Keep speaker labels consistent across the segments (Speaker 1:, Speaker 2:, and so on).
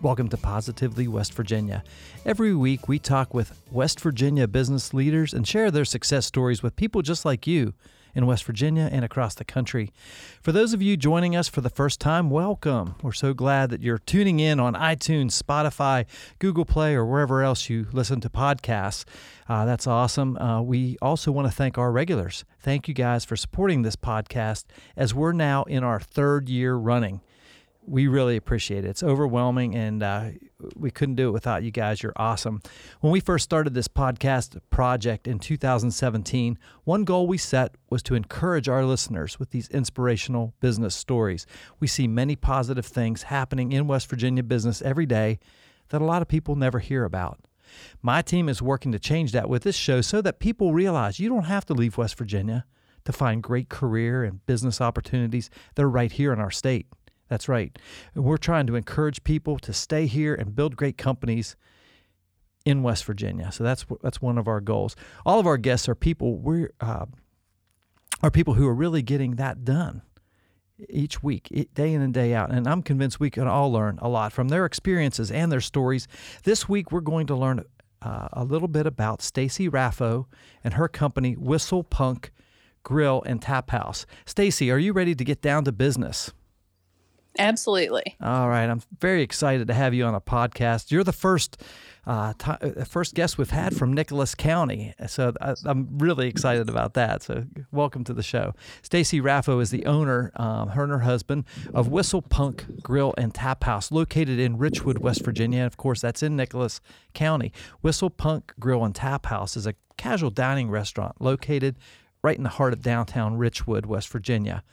Speaker 1: Welcome to Positively West Virginia. Every week we talk with West Virginia business leaders and share their success stories with people just like you in West Virginia and across the country. For those of you joining us for the first time, welcome. We're so glad that you're tuning in on iTunes, Spotify, Google Play, or wherever else you listen to podcasts. Uh, that's awesome. Uh, we also want to thank our regulars. Thank you guys for supporting this podcast as we're now in our third year running we really appreciate it. It's overwhelming, and uh, we couldn't do it without you guys. You're awesome. When we first started this podcast project in 2017, one goal we set was to encourage our listeners with these inspirational business stories. We see many positive things happening in West Virginia business every day that a lot of people never hear about. My team is working to change that with this show so that people realize you don't have to leave West Virginia to find great career and business opportunities that are right here in our state. That's right. We're trying to encourage people to stay here and build great companies in West Virginia. So that's that's one of our goals. All of our guests are people we're uh, are people who are really getting that done each week, day in and day out. And I'm convinced we can all learn a lot from their experiences and their stories. This week, we're going to learn uh, a little bit about Stacy Raffo and her company, Whistle Punk Grill and Tap House. Stacy, are you ready to get down to business?
Speaker 2: Absolutely.
Speaker 1: All right, I'm very excited to have you on a podcast. You're the first uh, t- uh, first guest we've had from Nicholas County, so I, am really excited about that. So, welcome to the show. Stacy Raffo is the owner, um, her and her husband, of Whistle Punk Grill and Tap House, located in Richwood, West Virginia. Of course, that's in Nicholas County. Whistle Punk Grill and Tap House is a casual dining restaurant located right in the heart of downtown Richwood, West Virginia.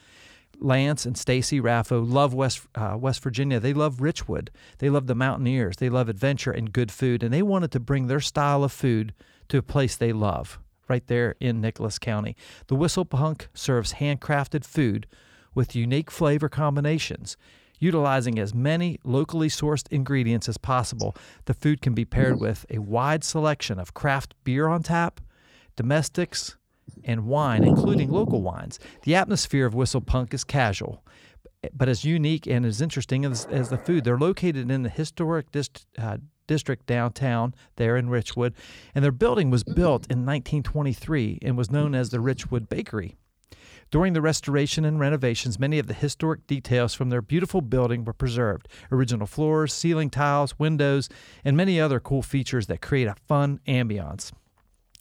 Speaker 1: Lance and Stacy Raffo love West uh, West Virginia. They love Richwood. They love the Mountaineers. They love adventure and good food, and they wanted to bring their style of food to a place they love, right there in Nicholas County. The Whistle Punk serves handcrafted food with unique flavor combinations. Utilizing as many locally sourced ingredients as possible, the food can be paired with a wide selection of craft beer on tap, domestics, and wine, including local wines. The atmosphere of Whistle Punk is casual, but as unique and as interesting as, as the food. They're located in the historic dist, uh, district downtown there in Richwood, and their building was built in 1923 and was known as the Richwood Bakery. During the restoration and renovations, many of the historic details from their beautiful building were preserved original floors, ceiling tiles, windows, and many other cool features that create a fun ambiance.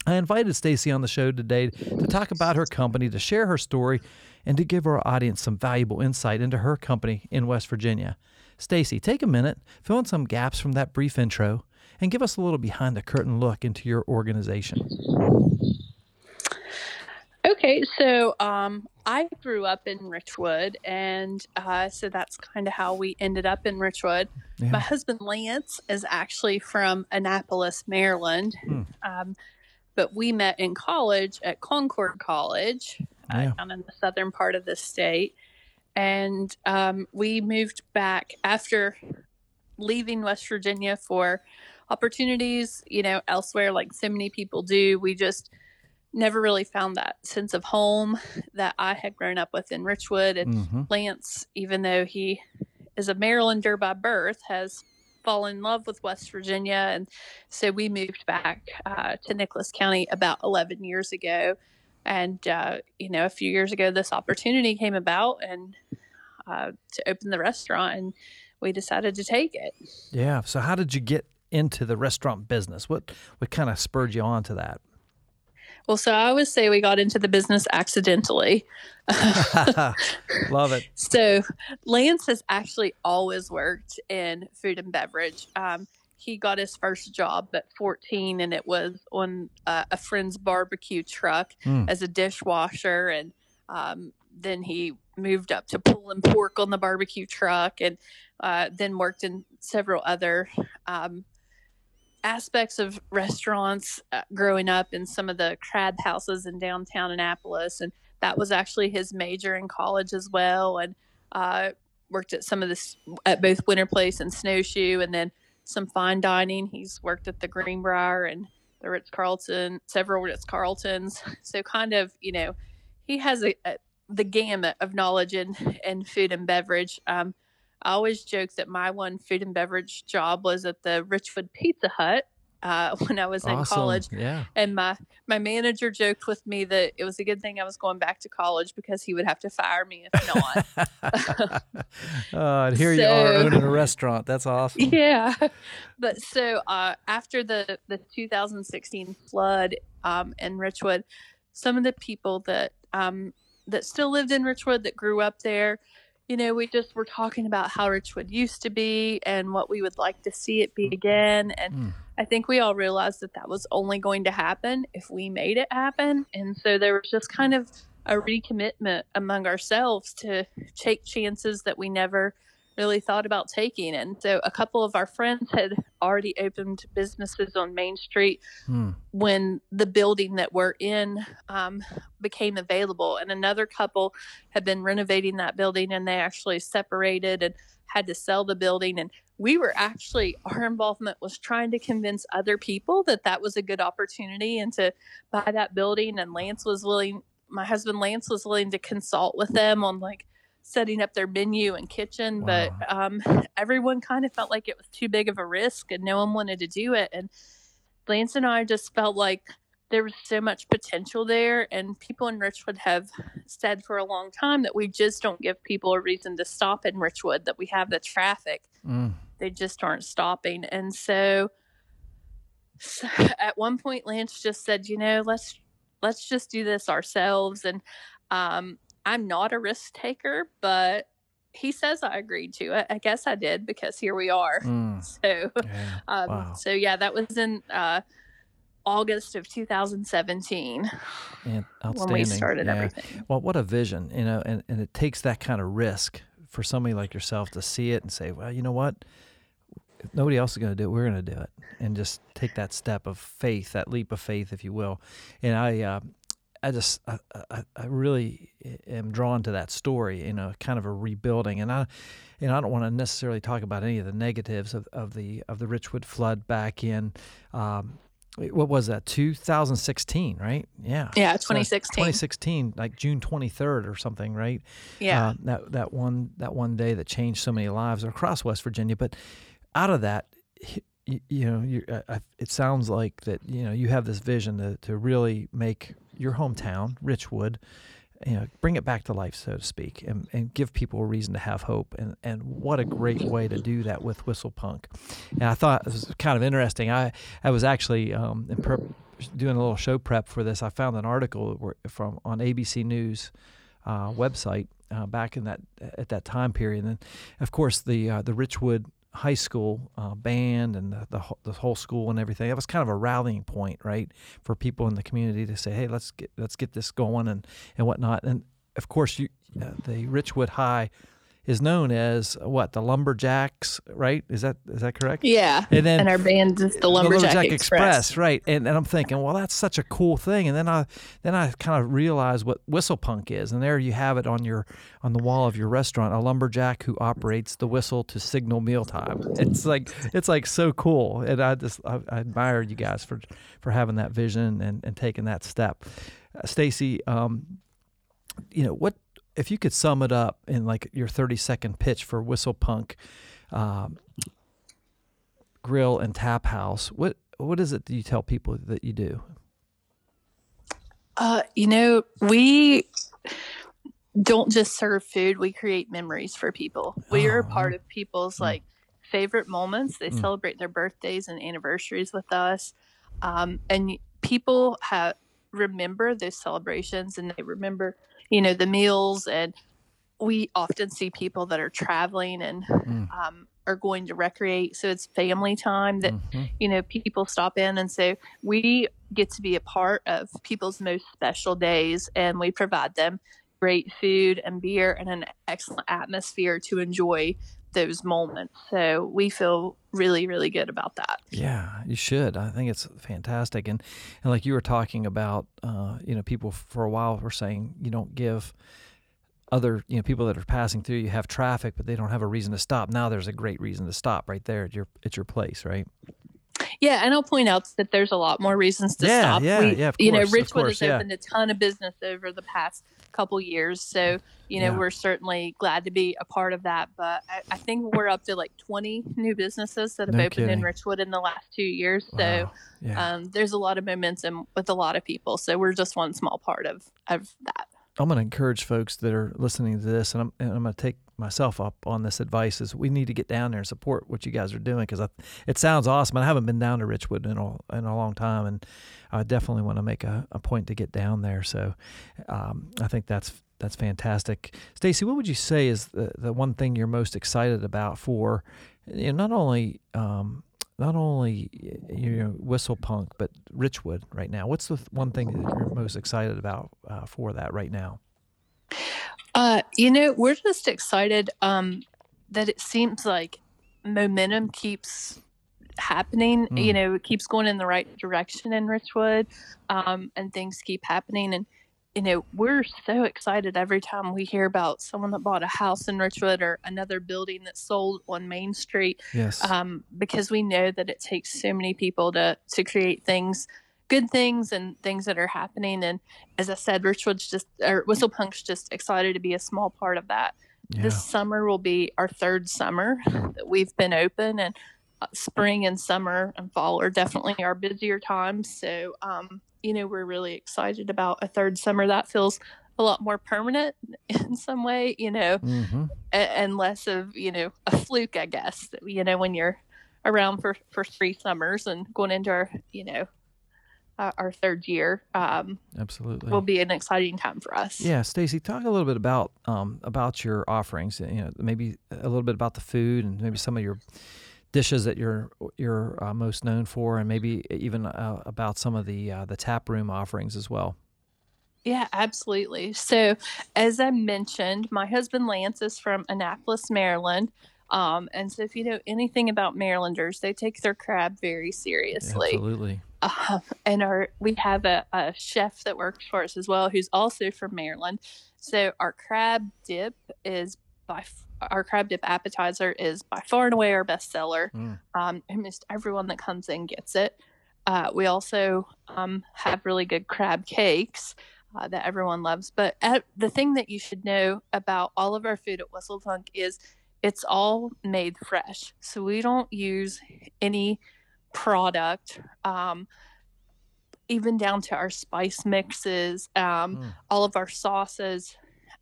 Speaker 1: I invited Stacy on the show today to talk about her company, to share her story, and to give our audience some valuable insight into her company in West Virginia. Stacy, take a minute, fill in some gaps from that brief intro, and give us a little behind the curtain look into your organization.
Speaker 2: Okay, so um, I grew up in Richwood, and uh, so that's kind of how we ended up in Richwood. Yeah. My husband Lance is actually from Annapolis, Maryland. Hmm. Um, but we met in college at Concord College, uh, yeah. down in the southern part of the state. And um, we moved back after leaving West Virginia for opportunities, you know, elsewhere, like so many people do. We just never really found that sense of home that I had grown up with in Richwood. And mm-hmm. Lance, even though he is a Marylander by birth, has fall in love with West Virginia. And so we moved back uh, to Nicholas County about 11 years ago. And, uh, you know, a few years ago, this opportunity came about and uh, to open the restaurant, and we decided to take it.
Speaker 1: Yeah. So, how did you get into the restaurant business? What what kind of spurred you on to that?
Speaker 2: Well, so I always say we got into the business accidentally.
Speaker 1: Love it.
Speaker 2: So Lance has actually always worked in food and beverage. Um, he got his first job at 14 and it was on uh, a friend's barbecue truck mm. as a dishwasher and um, then he moved up to pulling pork on the barbecue truck and uh, then worked in several other um, aspects of restaurants uh, growing up in some of the crab houses in downtown Annapolis, and that was actually his major in college as well. And uh, worked at some of this at both Winter Place and Snowshoe, and then some fine dining. He's worked at the Greenbrier and the Ritz Carlton, several Ritz Carltons. So kind of, you know, he has a, a the gamut of knowledge in, in food and beverage. Um, I always joke that my one food and beverage job was at the Richwood Pizza Hut uh, when I was awesome. in college.
Speaker 1: Yeah.
Speaker 2: And my my manager joked with me that it was a good thing I was going back to college because he would have to fire me if not.
Speaker 1: uh, and here so, you are owning a restaurant. That's awesome.
Speaker 2: Yeah. But so uh, after the the 2016 flood um, in Richwood, some of the people that um, that still lived in Richwood that grew up there you know, we just were talking about how Richwood used to be and what we would like to see it be again. And mm. I think we all realized that that was only going to happen if we made it happen. And so there was just kind of a recommitment among ourselves to take chances that we never really thought about taking. And so a couple of our friends had already opened businesses on Main Street hmm. when the building that we're in um, became available. And another couple had been renovating that building and they actually separated and had to sell the building. And we were actually, our involvement was trying to convince other people that that was a good opportunity and to buy that building. And Lance was willing, my husband Lance was willing to consult with them on like, setting up their menu and kitchen, wow. but um, everyone kind of felt like it was too big of a risk and no one wanted to do it. And Lance and I just felt like there was so much potential there. And people in Richwood have said for a long time that we just don't give people a reason to stop in Richwood, that we have the traffic. Mm. They just aren't stopping. And so, so at one point, Lance just said, you know, let's let's just do this ourselves. And um, I'm not a risk taker, but he says I agreed to it. I guess I did because here we are. Mm. So, yeah. Um, wow. so yeah, that was in uh, August of 2017 when we started yeah. everything.
Speaker 1: Well, what a vision, you know, and, and it takes that kind of risk for somebody like yourself to see it and say, well, you know what? If nobody else is going to do it, we're going to do it, and just take that step of faith, that leap of faith, if you will. And I, uh, I just I, I, I, really am drawn to that story, you know, kind of a rebuilding. And I, you know, I don't want to necessarily talk about any of the negatives of, of the of the Richwood flood back in. Um, what was that? 2016 right? Yeah.
Speaker 2: Yeah 2016
Speaker 1: so 2016 like june 23rd or something right?
Speaker 2: Yeah.
Speaker 1: Uh, that that one that one day that changed so many lives across west virginia. But out of that you, you know uh, it sounds like that you know you have this vision to, to really make your hometown, Richwood, you know, bring it back to life, so to speak, and, and give people a reason to have hope. And, and what a great way to do that with Whistle Punk. And I thought it was kind of interesting. I, I was actually um, prep, doing a little show prep for this. I found an article from on ABC News uh, website uh, back in that at that time period. And of course, the uh, the Richwood high school uh, band and the, the, the, whole school and everything. It was kind of a rallying point, right, for people in the community to say, "Hey, let's get let's get this going and and whatnot." And of course, you, uh, the Richwood High is known as what the Lumberjacks, right? Is that is that correct?
Speaker 2: Yeah. And then and our band is the Lumberjack, the Lumberjack Express. Express.
Speaker 1: right? And, and I'm thinking, well, that's such a cool thing. And then I then I kind of realized what whistle punk is, and there you have it on your on the wall of your restaurant, a lumberjack who operates the whistle to signal mealtime. It's like it's like so cool, and I just I, I admire you guys for for having that vision and and taking that step. Uh, Stacy, um, you know what if you could sum it up in like your 30 second pitch for Whistle Punk um, Grill and Tap House, what what is it that you tell people that you do?
Speaker 2: Uh, you know, we don't just serve food; we create memories for people. We oh, are a part of people's mm. like favorite moments. They mm. celebrate their birthdays and anniversaries with us, um, and people have remember those celebrations, and they remember you know the meals and we often see people that are traveling and mm. um, are going to recreate so it's family time that mm-hmm. you know people stop in and so we get to be a part of people's most special days and we provide them great food and beer and an excellent atmosphere to enjoy those moments. So we feel really, really good about that.
Speaker 1: Yeah, you should. I think it's fantastic. And, and like you were talking about, uh, you know, people for a while were saying you don't give other, you know, people that are passing through, you have traffic, but they don't have a reason to stop. Now there's a great reason to stop right there at your, at your place, right?
Speaker 2: Yeah, and I'll point out that there's a lot more reasons to
Speaker 1: yeah,
Speaker 2: stop.
Speaker 1: Yeah,
Speaker 2: we,
Speaker 1: yeah, of
Speaker 2: you know, Richwood
Speaker 1: course,
Speaker 2: has
Speaker 1: yeah.
Speaker 2: opened a ton of business over the past couple years, so you know
Speaker 1: Yeah.
Speaker 2: we're certainly glad to be a part of that. But I, I think we're up to like 20 new businesses that have
Speaker 1: No
Speaker 2: opened in. Richwood in the last two years.
Speaker 1: Wow.
Speaker 2: So
Speaker 1: yeah.
Speaker 2: um, there's a lot of momentum with a lot of people. So we're just one small part of of that.
Speaker 1: I'm going to encourage folks that are listening to this, and I'm, and I'm going to take myself up on this advice: is we need to get down there and support what you guys are doing because it sounds awesome. And I haven't been down to Richwood in a in a long time, and I definitely want to make a, a point to get down there. So um, I think that's that's fantastic. Stacy, what would you say is the, the one thing you're most excited about for you know, not only um, not only you know Whistle Punk, but Richwood right now? What's the one thing that you're most excited about uh, for that right now?
Speaker 2: Uh, you know, we're just excited um, that it seems like momentum keeps happening.
Speaker 1: Mm.
Speaker 2: You know, it keeps going in the right direction in Richwood, um, and things keep happening. And you know, we're so excited every time we hear about someone that bought a house in Richwood or another building that sold on Main Street,
Speaker 1: Yes.
Speaker 2: um, because we know that it takes so many people to to create things. Good things and things that are happening, and as I said, Richwood's just or Whistle Punk's just excited to be a small part of that.
Speaker 1: Yeah.
Speaker 2: this summer will be our third summer that we've been open and uh, spring and summer and fall are definitely our busier times so um, you know we're really excited about a third summer. That feels a lot more permanent in some way you know
Speaker 1: hmm
Speaker 2: and less of you know a fluke i guess you know when you're around for for three summers and going into our you know uh, our third year um,
Speaker 1: Absolutely.
Speaker 2: will be an exciting time for us
Speaker 1: yeah, Stacy, talk a little bit about um, about your offerings. You know, maybe a little bit about the food and maybe some of your dishes that you're you're uh, most known for, and maybe even uh, about some of the uh, the tap room offerings as well.
Speaker 2: Yeah, absolutely. So, as I mentioned, my husband Lance is from Annapolis, Maryland. Um, and so, if you know anything about Marylanders, they take their crab very seriously.
Speaker 1: Absolutely.
Speaker 2: Um, and our we have a, a chef that works for us as well, who's also from Maryland. So, our crab dip is by f- our crab dip appetizer is by far and away our best seller.
Speaker 1: Mm.
Speaker 2: Um, almost everyone that comes in gets it. Uh, we also um, have really good crab cakes uh, that everyone loves. But at, the thing that you should know about all of our food at Whistle Punk is it's all made fresh. So we don't use any product, um, even down to our spice mixes, um,
Speaker 1: Mm.
Speaker 2: all of our sauces,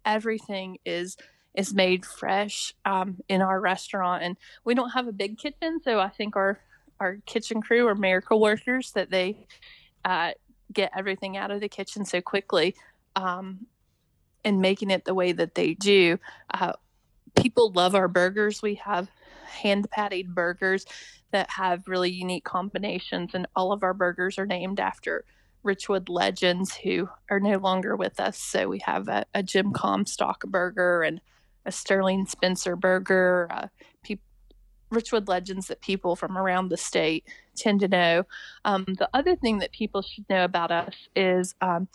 Speaker 2: everything is is made fresh um, in our restaurant. And we don't have a big kitchen, so I think our our kitchen crew are miracle workers that they uh, get everything out of the kitchen so quickly um, and making it the way that they do. Uh, people love our burgers. We have hand patted burgers that have really unique combinations, and all of our burgers are named after Richwood legends who are no longer with us. So we have a, a Jim Comstock burger and a Sterling Spencer burger. Uh, pe- Richwood legends that people from around the state tend to know. Um, the other thing that people should know about us is um,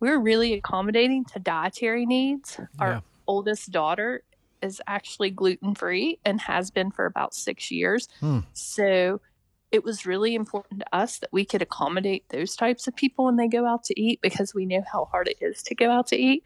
Speaker 2: we're really accommodating to dietary needs. Our
Speaker 1: Yeah.
Speaker 2: oldest daughter is actually gluten free and has been for about six years.
Speaker 1: Hmm.
Speaker 2: So it was really important to us that we could accommodate those types of people when they go out to eat because we know how hard it is to go out to eat.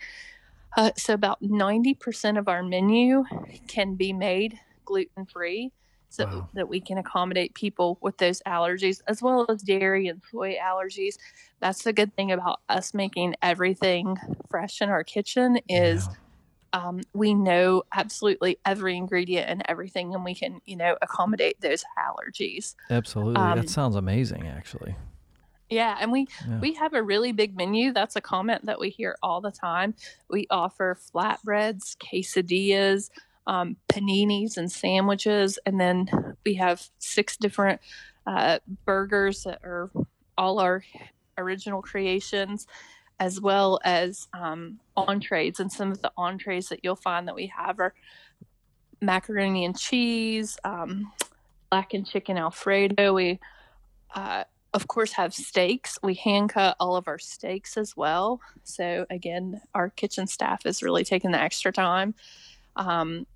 Speaker 2: Uh, so about 90% of our menu can be made gluten free so
Speaker 1: Wow.
Speaker 2: that we can accommodate people with those allergies as well as dairy and soy allergies. That's the good thing about us making everything fresh in our kitchen is
Speaker 1: Yeah.
Speaker 2: Um, we know absolutely every ingredient and everything and we can you know accommodate those allergies
Speaker 1: absolutely.
Speaker 2: um,
Speaker 1: that sounds amazing, actually.
Speaker 2: yeah and we
Speaker 1: Yeah.
Speaker 2: we have a really big menu that's a comment that we hear all the time we offer flatbreads quesadillas um, paninis and sandwiches and then we have six different uh, burgers that are all our original creations as well as um, entrees and some of the entrees that you'll find that we have are macaroni and cheese, um, blackened chicken Alfredo. We, uh, of course, have steaks. We hand cut all of our steaks as well. So, again, our kitchen staff is really taking the extra time. Um,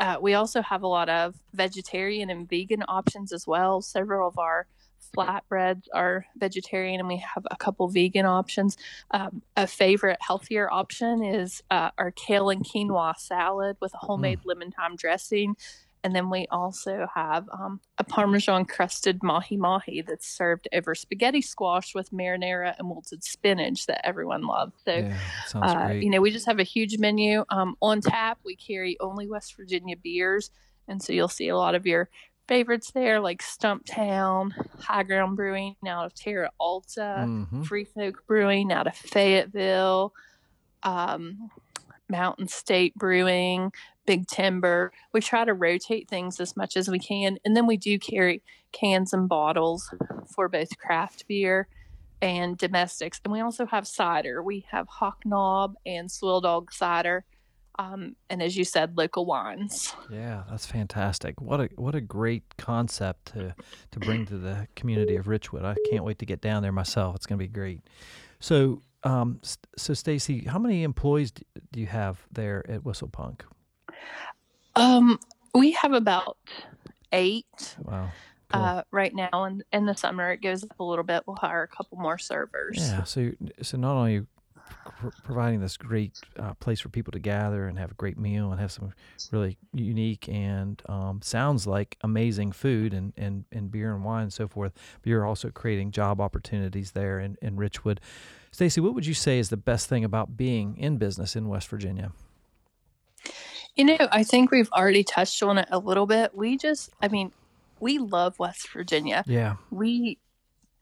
Speaker 2: uh, we also have a lot of vegetarian and vegan options as well. Several of our flatbreads are vegetarian and we have a couple vegan options. Um, a favorite healthier option is uh, our kale and quinoa salad with a homemade mm. lemon thyme dressing. And then we also have um, a Parmesan crusted mahi mahi that's served over spaghetti squash with marinara and wilted spinach that everyone loves. So, yeah, uh, you know, we just have a huge menu. Um, on tap, we carry only West Virginia beers. And so you'll see a lot of your favorites there, like Stumptown, High Ground Brewing out of Terra Alta, mm-hmm. Free Folk Brewing out of Fayetteville, um, Mountain State Brewing, Big Timber. We try to rotate things as much as we can. And then we do carry cans and bottles for both craft beer and domestics. And we also have cider. We have Hawk Knob and Swilled Dog cider. Um, and as you said, local wines.
Speaker 1: Yeah, that's fantastic. What a what a great concept to to bring to the community of Richwood. I can't wait to get down there myself. It's going to be great. So, um, so Stacy, how many employees do you have there at Whistle Punk?
Speaker 2: Um, we have about eight. Wow. Cool. Uh, right now, and in the summer it goes up a little bit. We'll hire a couple more servers.
Speaker 1: Yeah. So, so not only pr- providing this great uh, place for people to gather and have a great meal and have some really unique and um, sounds like amazing food and, and, and beer and wine and so forth. But you're also creating job opportunities there in, in Richwood. Stacy, what would you say is the best thing about being in business in West Virginia?
Speaker 2: You know, I think we've already touched on it a little bit. We just, I mean, we love West Virginia.
Speaker 1: Yeah.
Speaker 2: We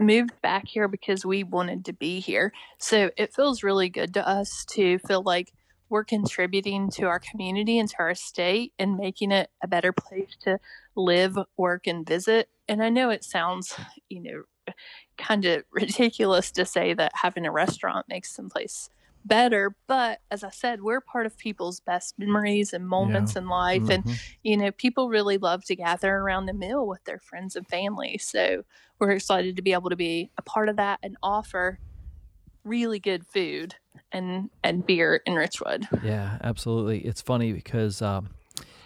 Speaker 2: moved back here because we wanted to be here. So it feels really good to us to feel like we're contributing to our community and to our state and making it a better place to live, work, and visit. And I know it sounds, you know, kind of ridiculous to say that having a restaurant makes some place better but as i said we're part of people's best memories and moments yeah. in life mm-hmm. and you know people really love to gather around the meal with their friends and family so we're excited to be able to be a part of that and offer really good food and and beer in richwood
Speaker 1: yeah absolutely it's funny because um,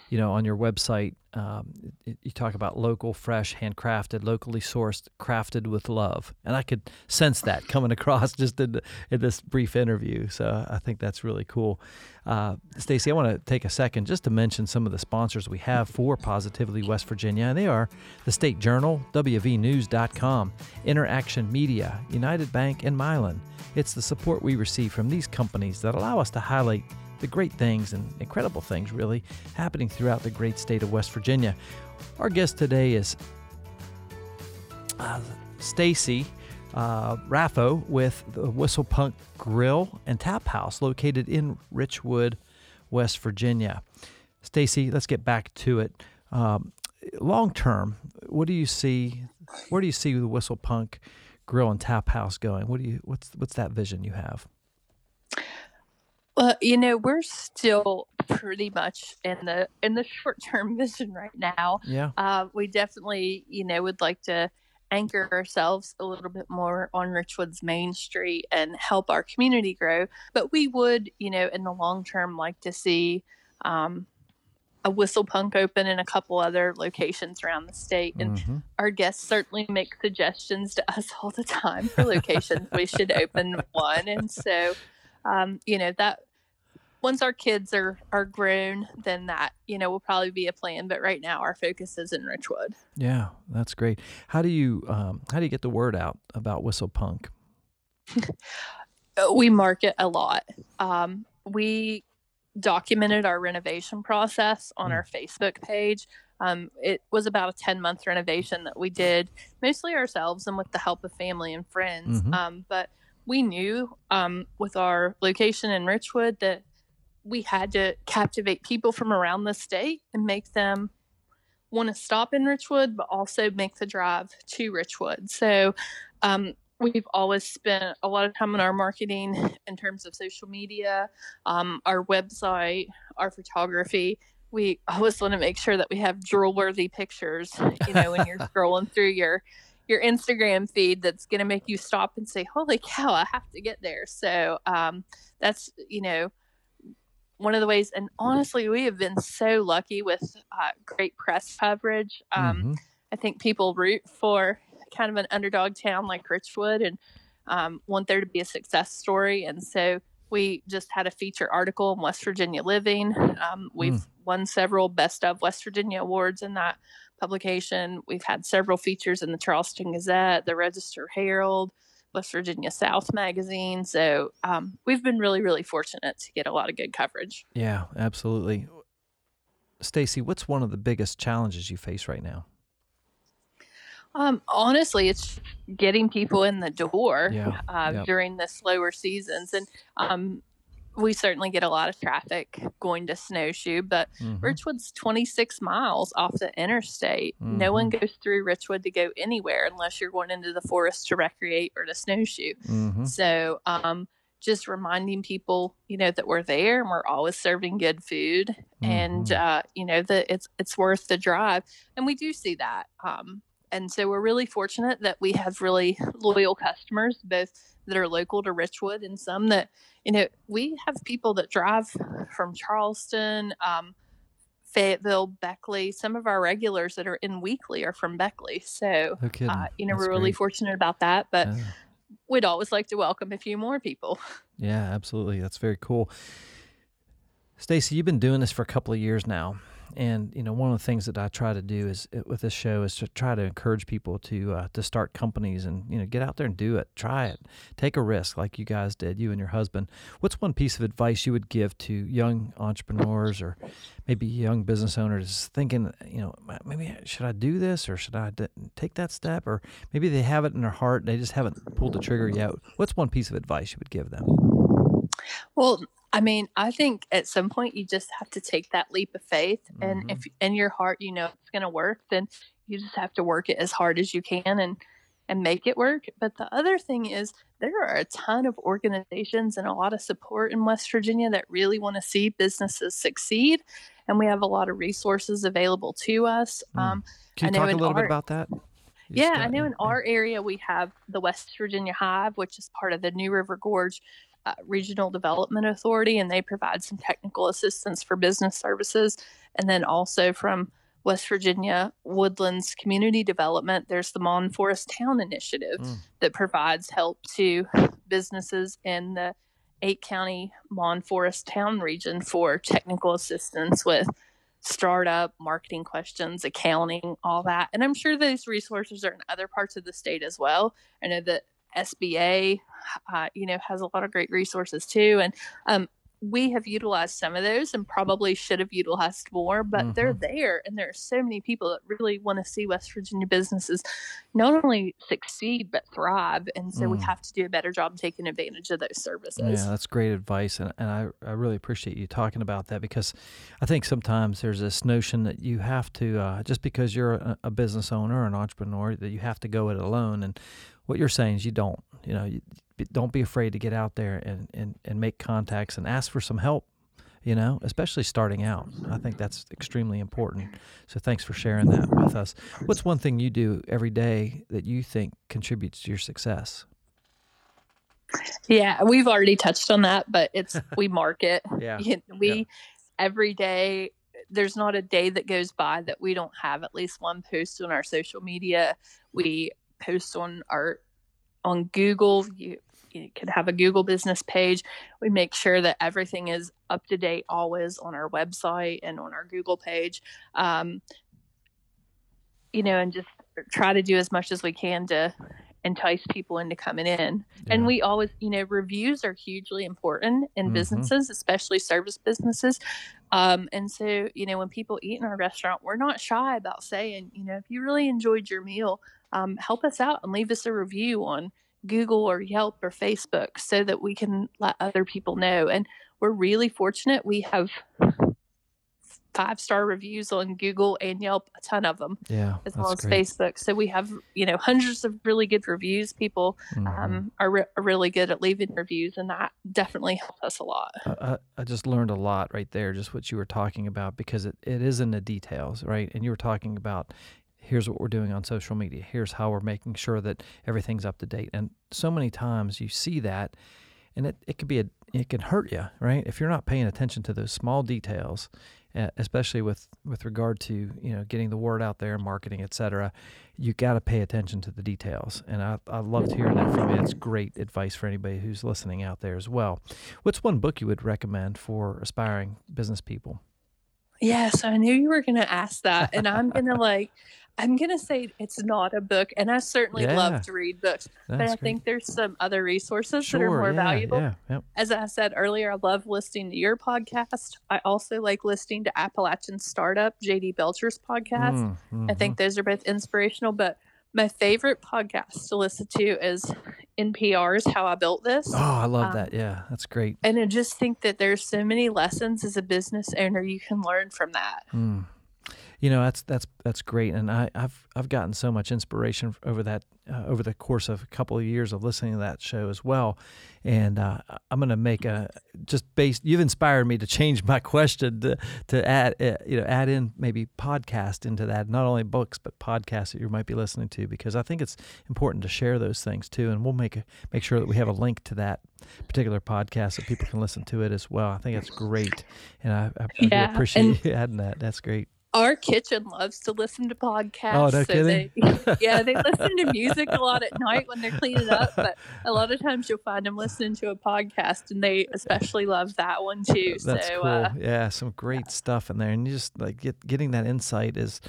Speaker 1: you know on your website um, you talk about local, fresh, handcrafted, locally sourced, crafted with love, and I could sense that coming across just in, in this brief interview. So I think that's really cool. Uh, Stacy, I want to take a second just to mention some of the sponsors we have for Positively West Virginia. And they are the State Journal, WVNews.com, Interaction Media, United Bank, and Mylan. It's the support we receive from these companies that allow us to highlight the great things and incredible things, really, happening throughout the great state of West Virginia. Our guest today is uh, Stacy uh, Raffo with the Whistle Punk Grill and Tap House located in Richwood, West Virginia. Stacy, let's get back to it. Um, long term, what do you see? Where do you see the Whistle Punk Grill and Tap House going? What do you? What's what's that vision you have?
Speaker 2: Well, you know, we're still pretty much in the in the short term vision right now.
Speaker 1: Yeah.
Speaker 2: Uh, we definitely, you know, would like to anchor ourselves a little bit more on Richwood's Main Street and help our community grow. But we would, you know, in the long term, like to see um, a whistle punk open in a couple other locations around the state. And mm-hmm. our guests certainly make suggestions to us all the time for locations we should open one. And so, um, you know, that once our kids are are grown, then that you know will probably be a plan. But right now, our focus is in Richwood.
Speaker 1: Yeah, that's great. How do you um, how do you get the word out about Whistle Punk?
Speaker 2: we market a lot. Um, we documented our renovation process on mm. our Facebook page. Um, it was about a 10 month renovation that we did mostly ourselves and with the help of family and friends. Mm-hmm. Um, but we knew um, with our location in Richwood that we had to captivate people from around the state and make them want to stop in Richwood, but also make the drive to Richwood. So um, we've always spent a lot of time on our marketing in terms of social media, um, our website, our photography. we always want to make sure that we have drool worthy pictures, you know, when you're scrolling through your your Instagram feed that's going to make you stop and say, "Holy cow, I have to get there." So um, that's you know one of the ways. And honestly, we have been so lucky with uh, great press coverage. Um, mm-hmm. I think people root for kind of an underdog town like Richwood and um, want there to be a success story, and so we just had a feature article in West Virginia Living. Um, we've mm. won several Best of West Virginia awards in that publication. We've had several features in the Charleston Gazette, the Register Herald, West Virginia South magazine. So um, we've been really, really fortunate to get a lot of good coverage.
Speaker 1: Yeah, absolutely. Stacy, what's one of the biggest challenges you face right now?
Speaker 2: Um, honestly, it's getting people in the door yeah, uh, yep. during the slower seasons, and um, we certainly get a lot of traffic going to snowshoe. But mm-hmm. Richwood's 26 miles off the interstate. Mm-hmm. No one mm-hmm. goes through Richwood to go anywhere unless you're going into the forest to recreate or to snowshoe. Mm-hmm. So, um, just reminding people, you know, that we're there and we're always serving good food, and mm-hmm. uh, you know that it's it's worth the drive, and we do see that. Um, and so we're really fortunate that we have really loyal customers, both that are local to Richwood and some that, you know, we have people that drive from Charleston, um, Fayetteville, Beckley. Some of our regulars that are in weekly are from Beckley. So, uh, you know, That's we're really great. fortunate about that. But yeah. we'd always like to welcome a few more people.
Speaker 1: Yeah, absolutely. That's very cool. Stacy, you've been doing this for a couple of years now and you know one of the things that I try to do is uh, with this show is to try to encourage people to uh, to start companies and you know get out there and do it, try it, take a risk like you guys did, you and your husband. What's one piece of advice you would give to young entrepreneurs or maybe young business owners thinking, you know, maybe should I do this or should I d- take that step or maybe they have it in their heart they just haven't pulled the trigger yet. What's one piece of advice you would give them?
Speaker 2: Well, I mean, I think at some point you just have to take that leap of faith, and mm-hmm. if in your heart you know it's going to work, then you just have to work it as hard as you can and and make it work. But the other thing is there are a ton of organizations and a lot of support in West Virginia that really want to see businesses succeed, and we have a lot of resources available to us.
Speaker 1: Mm. Um, Can you talk a little our, bit about that?
Speaker 2: yeah, I know in our area we have the West Virginia Hive, which is part of the New River Gorge uh, Regional Development Authority, and they provide some technical assistance for business services. And then also from West Virginia Woodlands Community Development, there's the Mon Forest Town Initiative mm. that provides help to businesses in the eight county Mon Forest Town region for technical assistance with startup, marketing questions, accounting, all that. And I'm sure those resources are in other parts of the state as well. I know that SBA, uh, you know, has a lot of great resources too. And um, we have utilized some of those and probably should have utilized more, but mm-hmm. they're there. And there are so many people that really want to see West Virginia businesses not only succeed, but thrive. And so mm. we have to do a better job taking advantage of those services.
Speaker 1: Yeah, that's great advice. And, and I, I really appreciate you talking about that because I think sometimes there's this notion that you have to, uh, just because you're a, a business owner or an entrepreneur, that you have to go it alone. And what you're saying is you don't. You know, you, don't be afraid to get out there and, and, and make contacts and ask for some help, you know, especially starting out. I think that's extremely important. So thanks for sharing that with us. What's one thing you do every day that you think contributes to your success?
Speaker 2: Yeah, we've already touched on that, but it's we market.
Speaker 1: yeah.
Speaker 2: We
Speaker 1: yeah.
Speaker 2: every day there's not a day that goes by that we don't have at least one post on our social media. We post on our on Google. You, you can have a Google business page. We make sure that everything is up to date always on our website and on our Google page. Um, you know, and just try to do as much as we can to entice people into coming in. Yeah. And we always, you know, reviews are hugely important in mm-hmm. businesses, especially service businesses. Um, and so, you know, when people eat in our restaurant, we're not shy about saying, you know, if you really enjoyed your meal, um, help us out and leave us a review on Google or Yelp or Facebook so that we can let other people know. And we're really fortunate. We have five star reviews on Google and Yelp, a ton of them.
Speaker 1: Yeah,
Speaker 2: as well as great. Facebook. So we have you know hundreds of really good reviews. People mm-hmm. um, are, re- are, really good at leaving reviews, and that definitely helps us a lot.
Speaker 1: I, I just learned a lot right there, just what you were talking about, because it, it is in the details, right? And you were talking about here's what we're doing on social media. Here's how we're making sure that everything's up to date. And so many times you see that and it, it could be a it can hurt you right if you're not paying attention to those small details especially with with regard to you know getting the word out there marketing etc you got to pay attention to the details and I, I loved hearing that from you it's great advice for anybody who's listening out there as well what's one book you would recommend for aspiring business people
Speaker 2: Yes, I knew you were going to ask that. And I'm going to like, I'm going to say it's not a book. And I certainly yeah. love to read books, That's but I great. think there's some other resources sure, that are more
Speaker 1: yeah,
Speaker 2: valuable.
Speaker 1: Yeah, yep.
Speaker 2: As I said earlier, I love listening to your podcast. I also like listening to Appalachian Startup, JD Belcher's podcast. Mm, mm-hmm. I think those are both inspirational, but my favorite podcast to listen to is NPR's How I Built This.
Speaker 1: Oh, I love um, that. Yeah, that's great.
Speaker 2: And I just think that there's so many lessons as a business owner you can learn from that.
Speaker 1: Mm you know that's that's that's great. And I, have I've gotten so much inspiration over that uh, over the course of a couple of years of listening to that show as well. And uh, I'm going to make a just based you've inspired me to change my question to, to add uh, you know add in maybe podcast into that. Not only books but podcasts that you might be listening to because I think it's important to share those things too. And we'll make a, make sure that we have a link to that particular podcast so people can listen to it as well. I think that's great. And I, I,
Speaker 2: yeah,
Speaker 1: I appreciate you adding that. That's great
Speaker 2: our kitchen loves to listen to podcasts.
Speaker 1: Oh, no so
Speaker 2: kidding. They, yeah, they listen to music a lot at night when they're cleaning up, but a lot of times you'll find them listening to a podcast, and they especially love that one too.
Speaker 1: That's
Speaker 2: so,
Speaker 1: cool. Uh, yeah, some great yeah. stuff in there, and you just like get, getting that insight is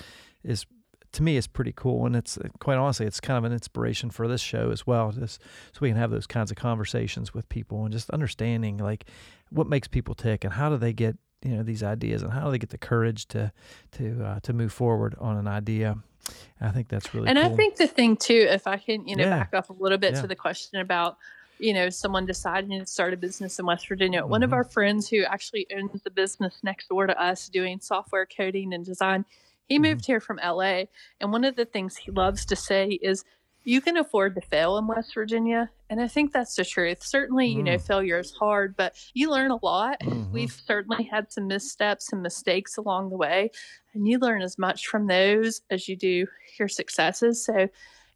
Speaker 1: is to me is pretty cool, and it's quite honestly, it's kind of an inspiration for this show as well, just so we can have those kinds of conversations with people and just understanding like what makes people tick and how do they get you know these ideas and how do they get the courage to to uh, to move forward on an idea i think that's really
Speaker 2: and
Speaker 1: cool.
Speaker 2: i think the thing too if i can you know yeah. back up a little bit yeah. to the question about you know someone deciding to start a business in west virginia mm-hmm. one of mm-hmm. our friends who actually owns the business next door to us doing software coding and design he mm-hmm. moved here from la and one of the things he loves to say is you can afford to fail in West Virginia. And I think that's the truth. Certainly, you know, mm. failure is hard, but you learn a lot. Mm-hmm. We've certainly had some missteps and mistakes along the way, and you learn as much from those as you do your successes. So,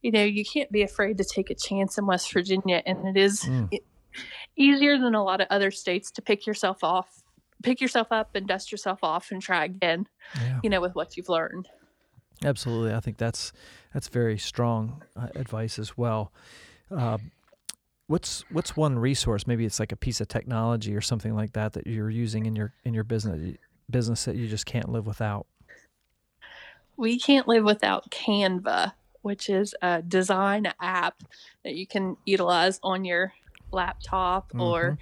Speaker 2: you know, you can't be afraid to take a chance in West Virginia. And it is mm. easier than a lot of other states to pick yourself off, pick yourself up and dust yourself off and try again, yeah. you know, with what you've learned.
Speaker 1: Absolutely, I think that's that's very strong uh, advice as well. Uh, what's what's one resource? Maybe it's like a piece of technology or something like that that you're using in your in your business business that you just can't live without.
Speaker 2: We can't live without Canva, which is a design app that you can utilize on your laptop mm-hmm. or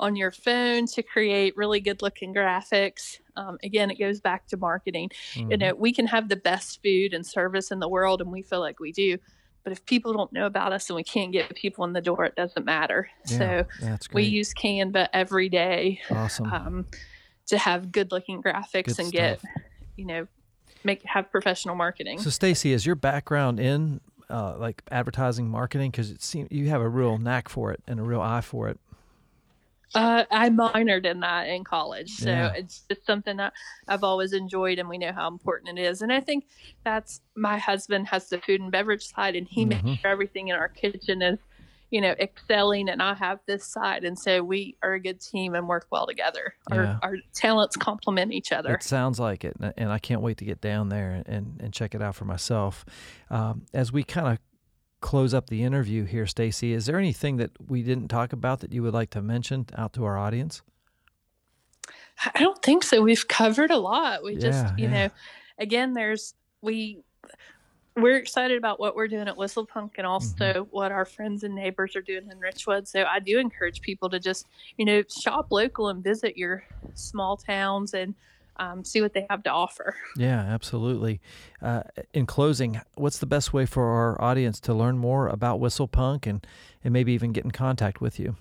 Speaker 2: on your phone to create really good looking graphics. Um, again, it goes back to marketing. Mm-hmm. You know, we can have the best food and service in the world, and we feel like we do. But if people don't know about us and we can't get people in the door, it doesn't matter.
Speaker 1: Yeah,
Speaker 2: so we use Canva every day.
Speaker 1: Awesome.
Speaker 2: Um, to have good looking graphics good and stuff. get, you know, make have professional marketing.
Speaker 1: So Stacy, is your background in uh, like advertising marketing? Because it seems you have a real knack for it and a real eye for it.
Speaker 2: Uh, I minored in that in college, so yeah. it's just something that I've always enjoyed, and we know how important it is. And I think that's my husband has the food and beverage side, and he mm-hmm. makes sure everything in our kitchen is, you know, excelling, and I have this side, and so we are a good team and work well together. Our, yeah. our talents complement each other.
Speaker 1: It sounds like it, and I can't wait to get down there and and check it out for myself. Um, as we kind of close up the interview here, Stacy, is there anything that we didn't talk about that you would like to mention out to our audience?
Speaker 2: I don't think so. We've covered a lot. We yeah, just, you yeah. know, again, there's we we're excited about what we're doing at Whistlepunk and also mm-hmm. what our friends and neighbors are doing in Richwood. So I do encourage people to just, you know, shop local and visit your small towns and um, see what they have to offer.
Speaker 1: Yeah, absolutely. Uh, in closing, what's the best way for our audience to learn more about Whistlepunk and, and maybe even get in contact with you?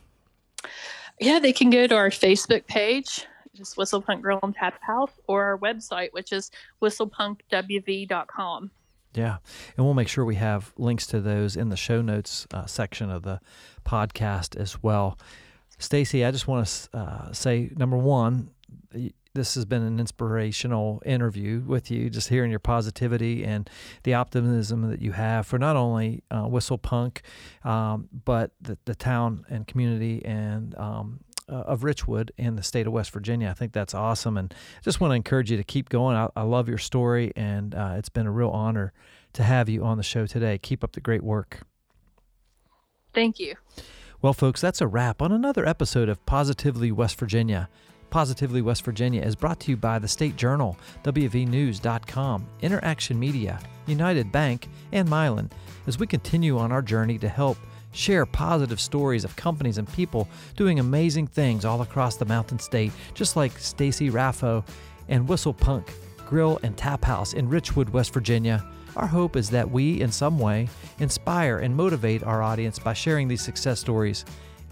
Speaker 2: Yeah, they can go to our Facebook page, just Whistle Punk Grill and Tap House, or our website, which is whistlepunkwv.com.
Speaker 1: Yeah, and we'll make sure we have links to those in the show notes uh, section of the podcast as well. Stacy, I just want to uh, say number one, this has been an inspirational interview with you, just hearing your positivity and the optimism that you have for not only uh, Whistle Punk, um, but the, the, town and community and um, uh, of Richwood and the state of West Virginia. I think that's awesome, and just want to encourage you to keep going. I, I love your story, and uh, it's been a real honor to have you on the show today. Keep up the great work.
Speaker 2: Thank you.
Speaker 1: Well, folks, that's a wrap on another episode of Positively West Virginia. Positively West Virginia is brought to you by the State Journal, WVNews.com, Interaction Media, United Bank, and Mylan as we continue on our journey to help share positive stories of companies and people doing amazing things all across the Mountain State, just like Stacy Raffo and Whistle Punk Grill and Tap House in Richwood, West Virginia. Our hope is that we, in some way, inspire and motivate our audience by sharing these success stories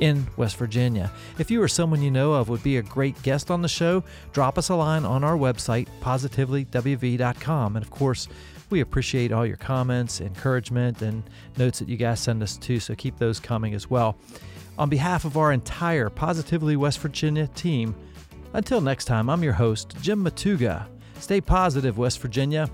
Speaker 1: in West Virginia. If you or someone you know of would be a great guest on the show, drop us a line on our website, positivelywv.com. And of course, we appreciate all your comments, encouragement, and notes that you guys send us too, so keep those coming as well. On behalf of our entire Positively West Virginia team, until next time, I'm your host, Jim Matuga. Stay positive, West Virginia.